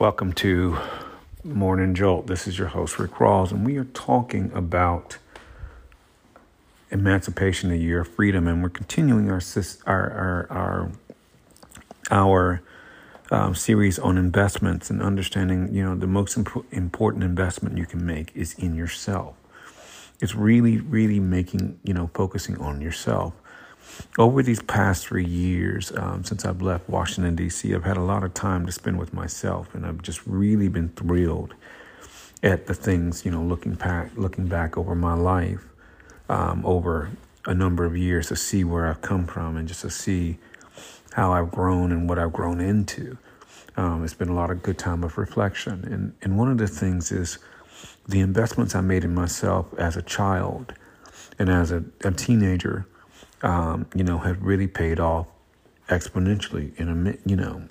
Welcome to Morning Jolt. This is your host, Rick Rawls, and we are talking about Emancipation, the Year of Freedom, and we're continuing our our our our, um, series on investments and understanding. You know, the most imp- important investment you can make is in yourself. It's really, really making you know focusing on yourself over these past three years, um, since I've left Washington, D.C., I've had a lot of time to spend with myself, and I've just really been thrilled at the things, you know, looking back, looking back over my life, um, over a number of years to see where I've come from and just to see how I've grown and what I've grown into. Um, it's been a lot of good time of reflection. And, and one of the things is the investments I made in myself as a child and as a, a teenager um, you know, have really paid off exponentially. In a, you know,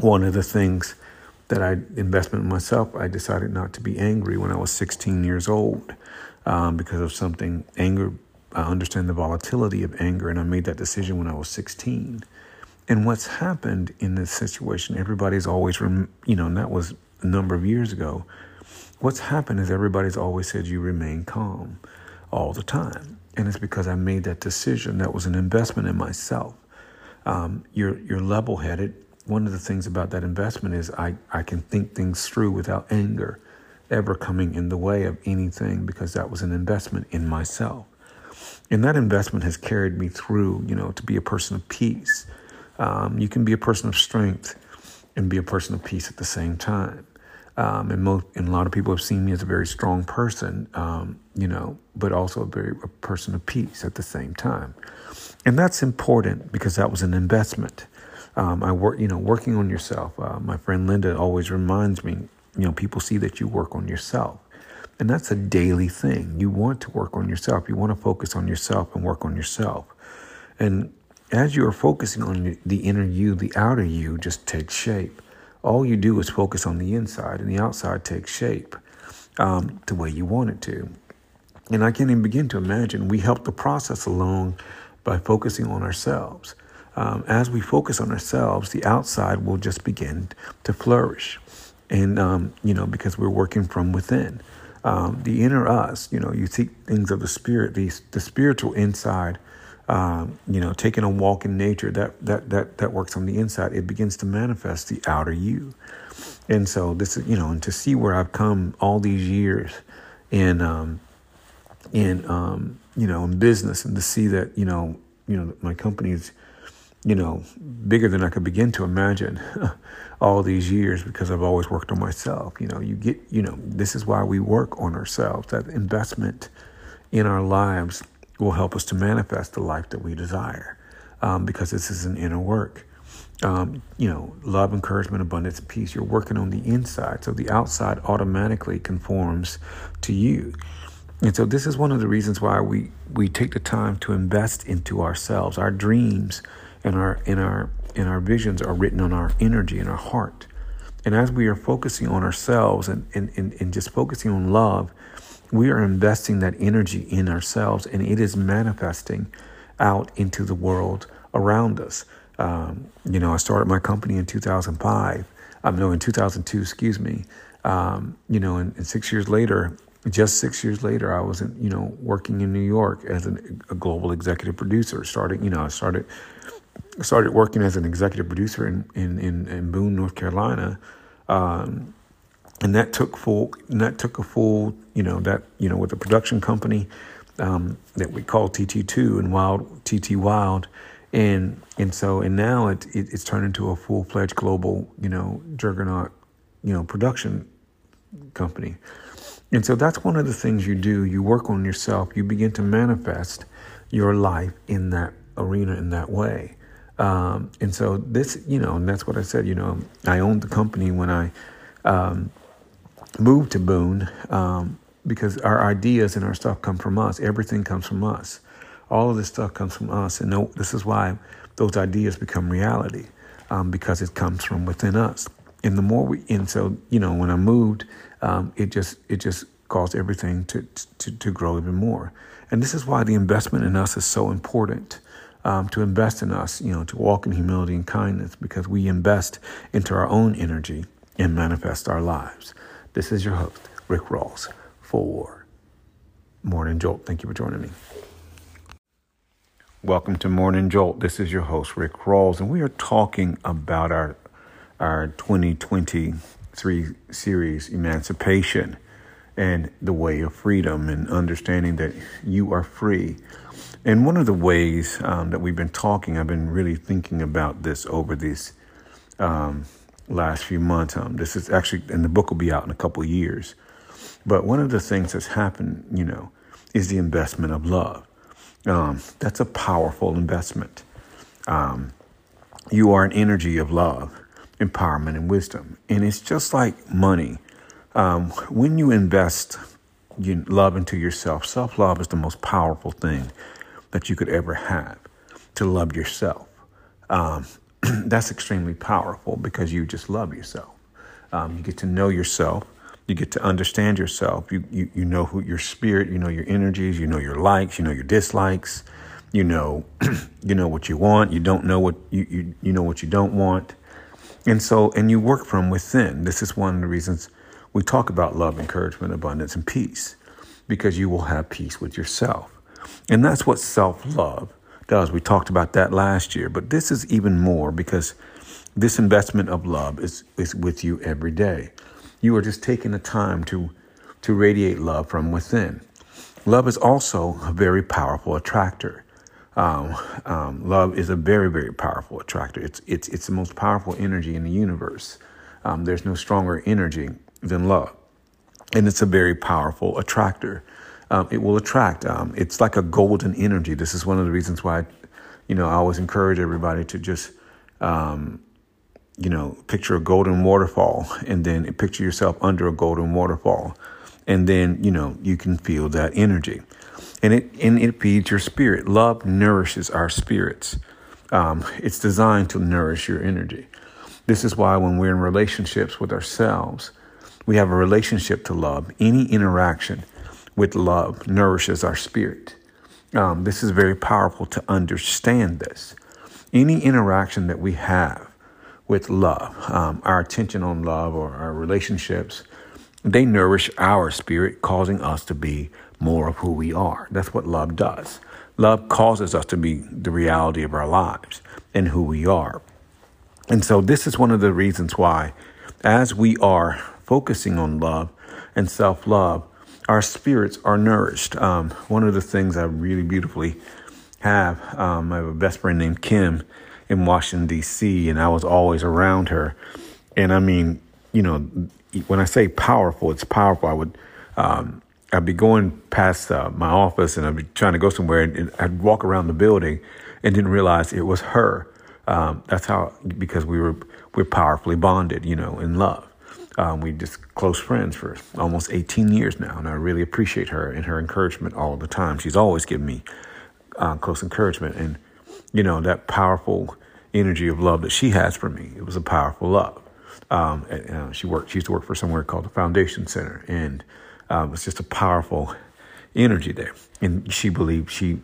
one of the things that I investment in myself, I decided not to be angry when I was 16 years old um, because of something. Anger, I understand the volatility of anger, and I made that decision when I was 16. And what's happened in this situation, everybody's always, rem- you know, and that was a number of years ago. What's happened is everybody's always said you remain calm all the time. And it's because I made that decision. That was an investment in myself. Um, you're, you're level headed. One of the things about that investment is I, I can think things through without anger ever coming in the way of anything because that was an investment in myself. And that investment has carried me through, you know, to be a person of peace. Um, you can be a person of strength and be a person of peace at the same time. Um, and most, and a lot of people have seen me as a very strong person, um, you know, but also a very a person of peace at the same time, and that's important because that was an investment. Um, I work, you know, working on yourself. Uh, my friend Linda always reminds me, you know, people see that you work on yourself, and that's a daily thing. You want to work on yourself. You want to focus on yourself and work on yourself, and as you are focusing on the inner you, the outer you just takes shape all you do is focus on the inside, and the outside takes shape um, the way you want it to. And I can't even begin to imagine. We help the process along by focusing on ourselves. Um, as we focus on ourselves, the outside will just begin to flourish. And, um, you know, because we're working from within. Um, the inner us, you know, you see things of the spirit, the, the spiritual inside um, you know, taking a walk in nature, that, that, that, that works on the inside. It begins to manifest the outer you. And so this is, you know, and to see where I've come all these years in, um, in, um, you know, in business and to see that, you know, you know, my company is, you know, bigger than I could begin to imagine all these years because I've always worked on myself. You know, you get, you know, this is why we work on ourselves, that investment in our lives will help us to manifest the life that we desire um, because this is an inner work. Um, you know, love, encouragement, abundance, peace. You're working on the inside. So the outside automatically conforms to you. And so this is one of the reasons why we, we take the time to invest into ourselves. Our dreams and our in our and our visions are written on our energy and our heart. And as we are focusing on ourselves and, and, and, and just focusing on love, we are investing that energy in ourselves and it is manifesting out into the world around us. Um, you know, I started my company in 2005. I'm um, no, in 2002, excuse me. Um, you know, and, and, six years later, just six years later, I was, in, you know, working in New York as an, a global executive producer. Starting, you know, I started started working as an executive producer in in, in, in Boone, North Carolina. Um, and that took full and that took a full you know that you know with a production company um, that we call TT2 and Wild TT Wild. And and so and now it, it it's turned into a full fledged global you know juggernaut you know production company. And so that's one of the things you do. You work on yourself. You begin to manifest your life in that arena in that way. Um, and so this you know and that's what I said you know I owned the company when I um, moved to Boone um, because our ideas and our stuff come from us. Everything comes from us. All of this stuff comes from us, and no, this is why those ideas become reality um, because it comes from within us. And the more we, and so you know, when I moved, um, it just it just caused everything to, to to grow even more. And this is why the investment in us is so important. Um, to invest in us, you know, to walk in humility and kindness, because we invest into our own energy and manifest our lives. This is your host, Rick Rawls, for Morning Jolt. Thank you for joining me. Welcome to Morning Jolt. This is your host, Rick Rawls, and we are talking about our our 2023 series, Emancipation and the Way of Freedom, and understanding that you are free. And one of the ways um, that we've been talking, I've been really thinking about this over these um, last few months. Um, this is actually, and the book will be out in a couple years. But one of the things that's happened, you know, is the investment of love. Um, that's a powerful investment. Um, you are an energy of love, empowerment, and wisdom. And it's just like money. Um, when you invest you, love into yourself, self love is the most powerful thing that you could ever have to love yourself. Um, that's extremely powerful because you just love yourself. Um, you get to know yourself. You get to understand yourself. You, you, you know who your spirit, you know your energies, you know your likes, you know your dislikes, you know, you know what you want. You don't know what you, you, you know what you don't want. And so, and you work from within. This is one of the reasons we talk about love, encouragement, abundance, and peace, because you will have peace with yourself. And that's what self love does. We talked about that last year, but this is even more because this investment of love is, is with you every day. You are just taking the time to, to radiate love from within. Love is also a very powerful attractor. Um, um, love is a very, very powerful attractor. It's, it's, it's the most powerful energy in the universe. Um, there's no stronger energy than love. And it's a very powerful attractor um, it will attract. Um, it's like a golden energy. This is one of the reasons why, you know, I always encourage everybody to just, um, you know, picture a golden waterfall and then picture yourself under a golden waterfall. And then, you know, you can feel that energy. And it, and it feeds your spirit. Love nourishes our spirits. Um, it's designed to nourish your energy. This is why when we're in relationships with ourselves, we have a relationship to love. Any interaction with love nourishes our spirit. Um, this is very powerful to understand this. Any interaction that we have with love, um, our attention on love or our relationships, they nourish our spirit, causing us to be more of who we are. That's what love does. Love causes us to be the reality of our lives and who we are. And so, this is one of the reasons why, as we are focusing on love and self love, our spirits are nourished. Um, one of the things I really beautifully have, um, I have a best friend named Kim in Washington, D.C., and I was always around her. And I mean, you know, when I say powerful, it's powerful. I would, um, I'd be going past uh, my office and I'd be trying to go somewhere, and I'd walk around the building and didn't realize it was her. Um, that's how, because we were, we're powerfully bonded, you know, in love. Um, we just close friends for almost 18 years now, and I really appreciate her and her encouragement all the time. She's always given me uh, close encouragement, and you know that powerful energy of love that she has for me. It was a powerful love. Um, and, she worked. She used to work for somewhere called the Foundation Center, and um, was just a powerful energy there. And she believed she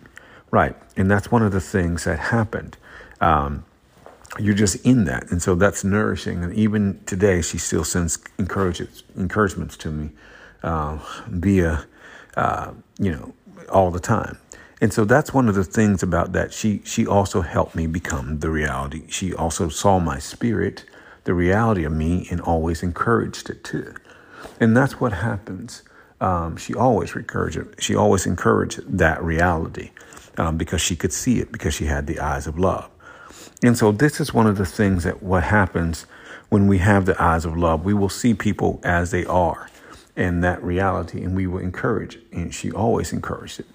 right, and that's one of the things that happened. Um, you're just in that. And so that's nourishing. And even today, she still sends encouragements, encouragements to me uh, via, uh, you know, all the time. And so that's one of the things about that. She she also helped me become the reality. She also saw my spirit, the reality of me, and always encouraged it too. And that's what happens. Um, she always encouraged. She always encouraged that reality um, because she could see it because she had the eyes of love. And so this is one of the things that what happens when we have the eyes of love. We will see people as they are in that reality, and we will encourage. And she always encouraged it.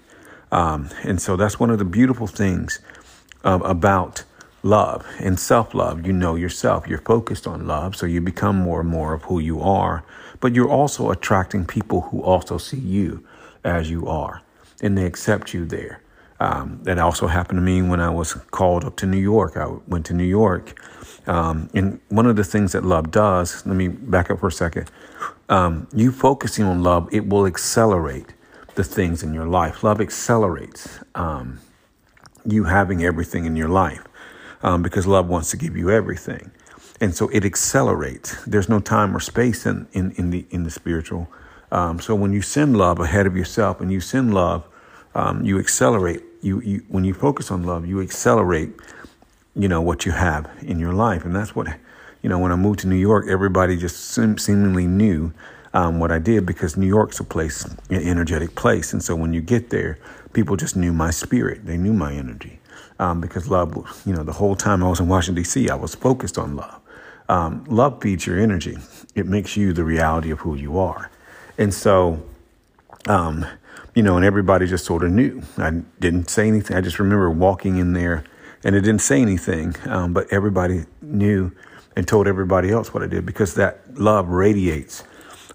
Um, and so that's one of the beautiful things about love and self love. You know yourself, you're focused on love, so you become more and more of who you are, but you're also attracting people who also see you as you are and they accept you there. Um, that also happened to me when I was called up to New York. I went to New York. Um, and one of the things that love does, let me back up for a second. Um, you focusing on love, it will accelerate the things in your life. Love accelerates um, you having everything in your life um, because love wants to give you everything. and so it accelerates. There's no time or space in in, in the in the spiritual. Um, so when you send love ahead of yourself and you send love, um, you accelerate. You, you when you focus on love, you accelerate. You know what you have in your life, and that's what you know. When I moved to New York, everybody just seem, seemingly knew um, what I did because New York's a place, an energetic place, and so when you get there, people just knew my spirit. They knew my energy um, because love. You know, the whole time I was in Washington D.C., I was focused on love. Um, love feeds your energy. It makes you the reality of who you are. And so, um, you know, and everybody just sort of knew. I didn't say anything. I just remember walking in there and it didn't say anything, um, but everybody knew and told everybody else what I did because that love radiates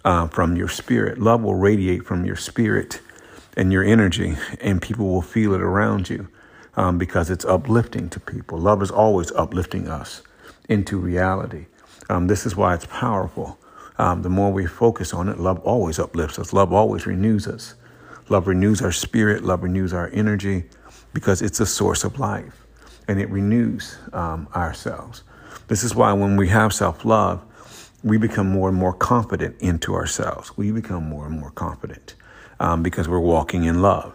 uh, from your spirit. Love will radiate from your spirit and your energy, and people will feel it around you um, because it's uplifting to people. Love is always uplifting us into reality. Um, this is why it's powerful. Um, the more we focus on it, love always uplifts us. Love always renews us. Love renews our spirit. Love renews our energy because it's a source of life and it renews um, ourselves. This is why when we have self love, we become more and more confident into ourselves. We become more and more confident um, because we're walking in love.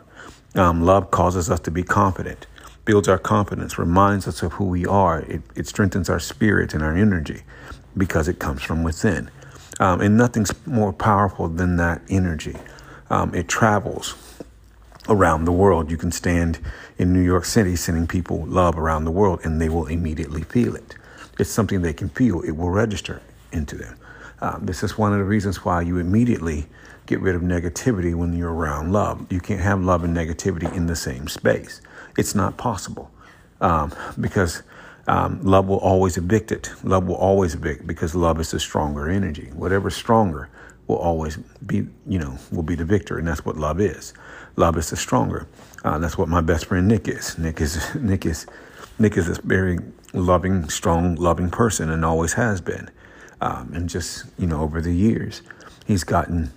Um, love causes us to be confident, builds our confidence, reminds us of who we are. It, it strengthens our spirit and our energy because it comes from within. Um, and nothing's more powerful than that energy. Um, it travels around the world. You can stand in New York City sending people love around the world and they will immediately feel it. It's something they can feel, it will register into them. Um, this is one of the reasons why you immediately get rid of negativity when you're around love. You can't have love and negativity in the same space. It's not possible um, because um, love will always evict it. Love will always evict because love is the stronger energy. Whatever's stronger will always be, you know, will be the victor, and that's what love is. Love is the stronger. Uh, that's what my best friend Nick is. Nick is Nick is Nick is a very loving, strong, loving person, and always has been. Um, and just you know, over the years, he's gotten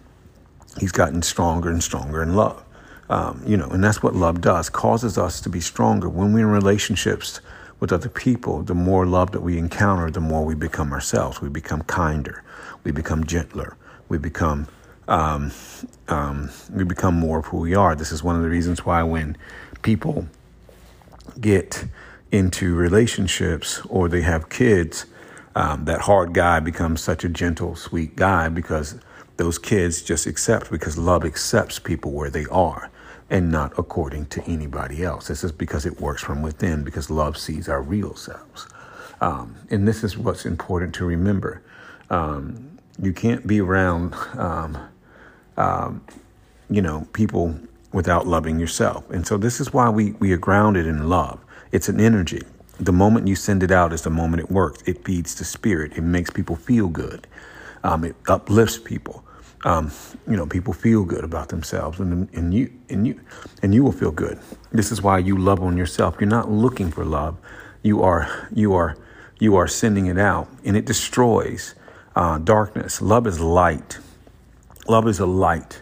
he's gotten stronger and stronger in love. Um, you know, and that's what love does. Causes us to be stronger when we're in relationships with other people, the more love that we encounter, the more we become ourselves. We become kinder. We become gentler. We become um, um, we become more of who we are. This is one of the reasons why when people get into relationships or they have kids, um, that hard guy becomes such a gentle, sweet guy because those kids just accept because love accepts people where they are and not according to anybody else. This is because it works from within, because love sees our real selves. Um, and this is what's important to remember. Um, you can't be around, um, um, you know, people without loving yourself. And so this is why we, we are grounded in love. It's an energy. The moment you send it out is the moment it works. It feeds the spirit. It makes people feel good. Um, it uplifts people um, you know, people feel good about themselves, and and you and you and you will feel good. This is why you love on yourself. You're not looking for love. You are you are you are sending it out, and it destroys uh, darkness. Love is light. Love is a light.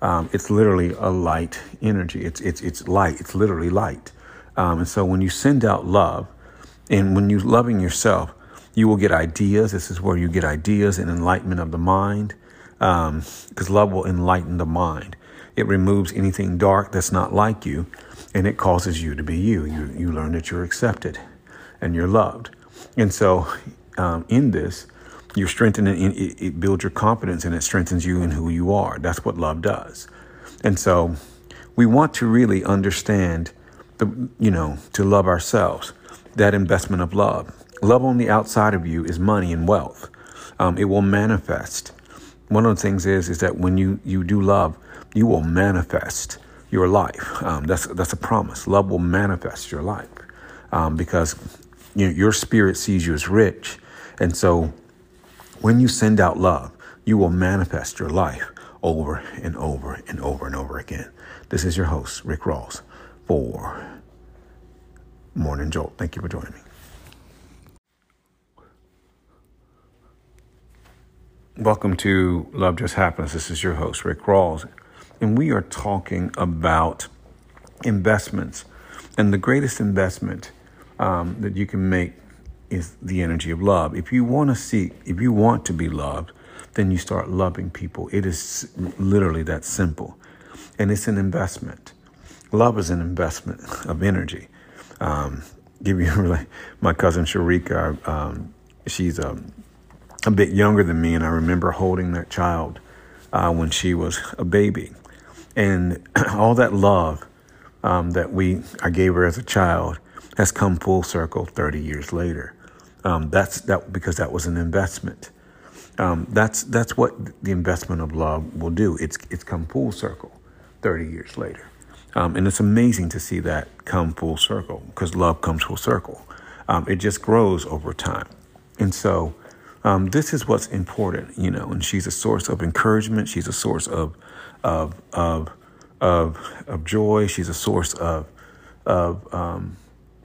Um, it's literally a light energy. It's it's it's light. It's literally light. Um, and so when you send out love, and when you're loving yourself, you will get ideas. This is where you get ideas and enlightenment of the mind because um, love will enlighten the mind. It removes anything dark that's not like you, and it causes you to be you. You, you learn that you're accepted and you're loved. And so, um, in this, you're strengthening, it, it builds your confidence and it strengthens you in who you are. That's what love does. And so, we want to really understand the, you know, to love ourselves, that investment of love. Love on the outside of you is money and wealth. Um, it will manifest one of the things is is that when you you do love, you will manifest your life. Um, that's that's a promise. Love will manifest your life um, because you know, your spirit sees you as rich, and so when you send out love, you will manifest your life over and over and over and over again. This is your host, Rick Rawls, for Morning Jolt. Thank you for joining me. Welcome to Love Just Happens. This is your host, Rick Rawls, and we are talking about investments. And the greatest investment um, that you can make is the energy of love. If you want to see, if you want to be loved, then you start loving people. It is literally that simple. And it's an investment. Love is an investment of energy. Um, give you my cousin Sharika, um, she's a, um, a bit younger than me, and I remember holding that child uh, when she was a baby. And all that love um, that we I gave her as a child has come full circle 30 years later. Um, that's that because that was an investment. Um, that's that's what the investment of love will do. It's it's come full circle 30 years later. Um, and it's amazing to see that come full circle because love comes full circle. Um, it just grows over time. And so um, this is what's important, you know, and she's a source of encouragement. She's a source of, of, of, of, of joy. She's a source of, of um,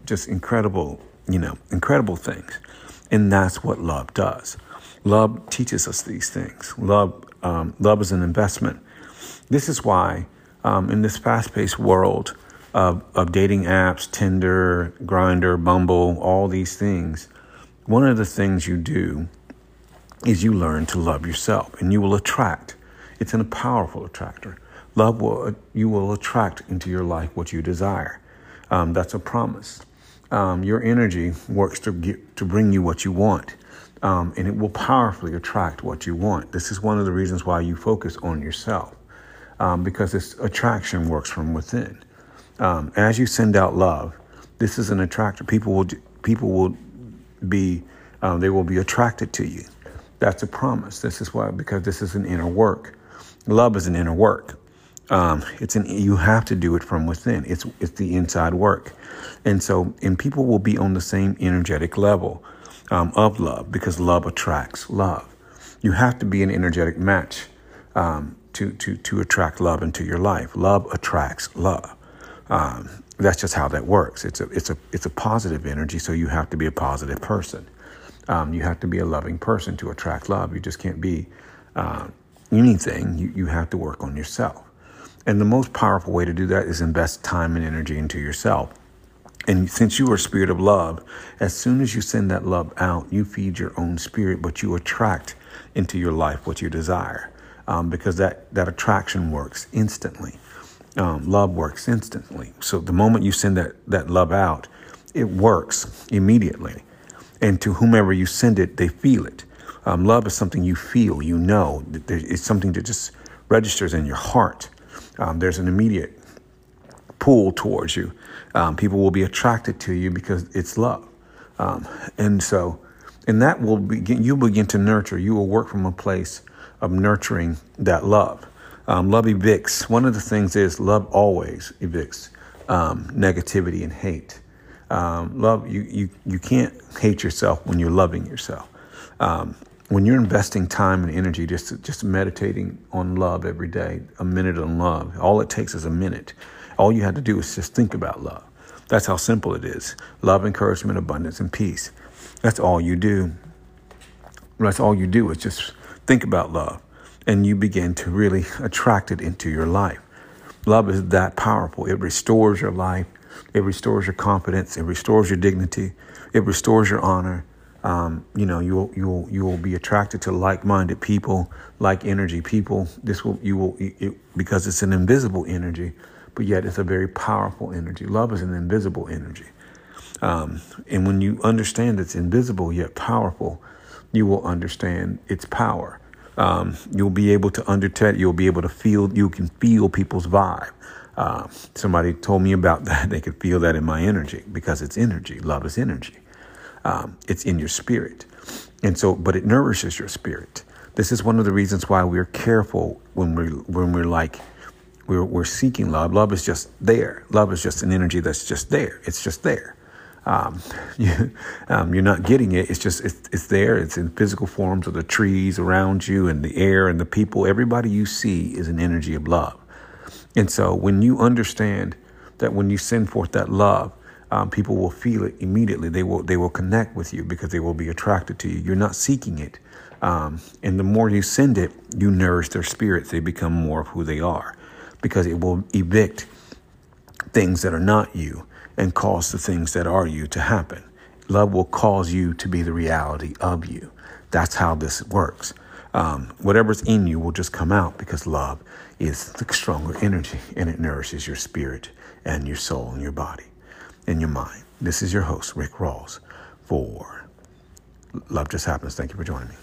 just incredible, you know, incredible things. And that's what love does. Love teaches us these things. Love, um, love is an investment. This is why um, in this fast-paced world of, of dating apps, Tinder, Grindr, Bumble, all these things, one of the things you do is you learn to love yourself, and you will attract. It's a powerful attractor. Love will you will attract into your life what you desire. Um, that's a promise. Um, your energy works to get, to bring you what you want, um, and it will powerfully attract what you want. This is one of the reasons why you focus on yourself um, because this attraction works from within. Um, as you send out love, this is an attractor. People will people will be um, they will be attracted to you. That's a promise. This is why because this is an inner work. Love is an inner work. Um, it's an you have to do it from within. It's it's the inside work, and so and people will be on the same energetic level um, of love because love attracts love. You have to be an energetic match um, to, to, to attract love into your life. Love attracts love. Um, that's just how that works. It's a, it's, a, it's a positive energy, so you have to be a positive person. Um, you have to be a loving person to attract love. You just can't be uh, anything. You, you have to work on yourself. And the most powerful way to do that is invest time and energy into yourself. And since you are a spirit of love, as soon as you send that love out, you feed your own spirit, but you attract into your life what you desire um, because that, that attraction works instantly. Um, love works instantly. So the moment you send that, that love out, it works immediately. And to whomever you send it, they feel it. Um, love is something you feel, you know. It's something that just registers in your heart. Um, there's an immediate pull towards you. Um, people will be attracted to you because it's love. Um, and so, and that will begin, you begin to nurture. You will work from a place of nurturing that love. Um, love evicts. One of the things is love always evicts um, negativity and hate. Um, love you, you you can't hate yourself when you're loving yourself. Um, when you're investing time and energy just just meditating on love every day, a minute on love. All it takes is a minute. All you have to do is just think about love. That's how simple it is. Love, encouragement, abundance, and peace. That's all you do. That's all you do is just think about love and you begin to really attract it into your life. Love is that powerful. It restores your life. It restores your confidence. It restores your dignity. It restores your honor. Um, you know, you'll you'll you will be attracted to like-minded people, like energy people. This will you will it, because it's an invisible energy, but yet it's a very powerful energy. Love is an invisible energy, um, and when you understand it's invisible yet powerful, you will understand its power. Um, you'll be able to undertake, you'll be able to feel, you can feel people's vibe. Uh, somebody told me about that. They could feel that in my energy because it's energy. Love is energy. Um, it's in your spirit. And so, but it nourishes your spirit. This is one of the reasons why we're careful when we're, when we're like, we're, we're seeking love. Love is just there. Love is just an energy that's just there. It's just there um, you, um, you're not getting it. It's just it's, it's there. It's in physical forms of the trees around you and the air and the people. Everybody you see is an energy of love. And so when you understand that when you send forth that love, um, people will feel it immediately. They will they will connect with you because they will be attracted to you. You're not seeking it. Um, and the more you send it, you nourish their spirits. They become more of who they are because it will evict things that are not you and cause the things that are you to happen. Love will cause you to be the reality of you. That's how this works. Um, whatever's in you will just come out because love is the stronger energy and it nourishes your spirit and your soul and your body and your mind. This is your host, Rick Rawls, for Love Just Happens. Thank you for joining me.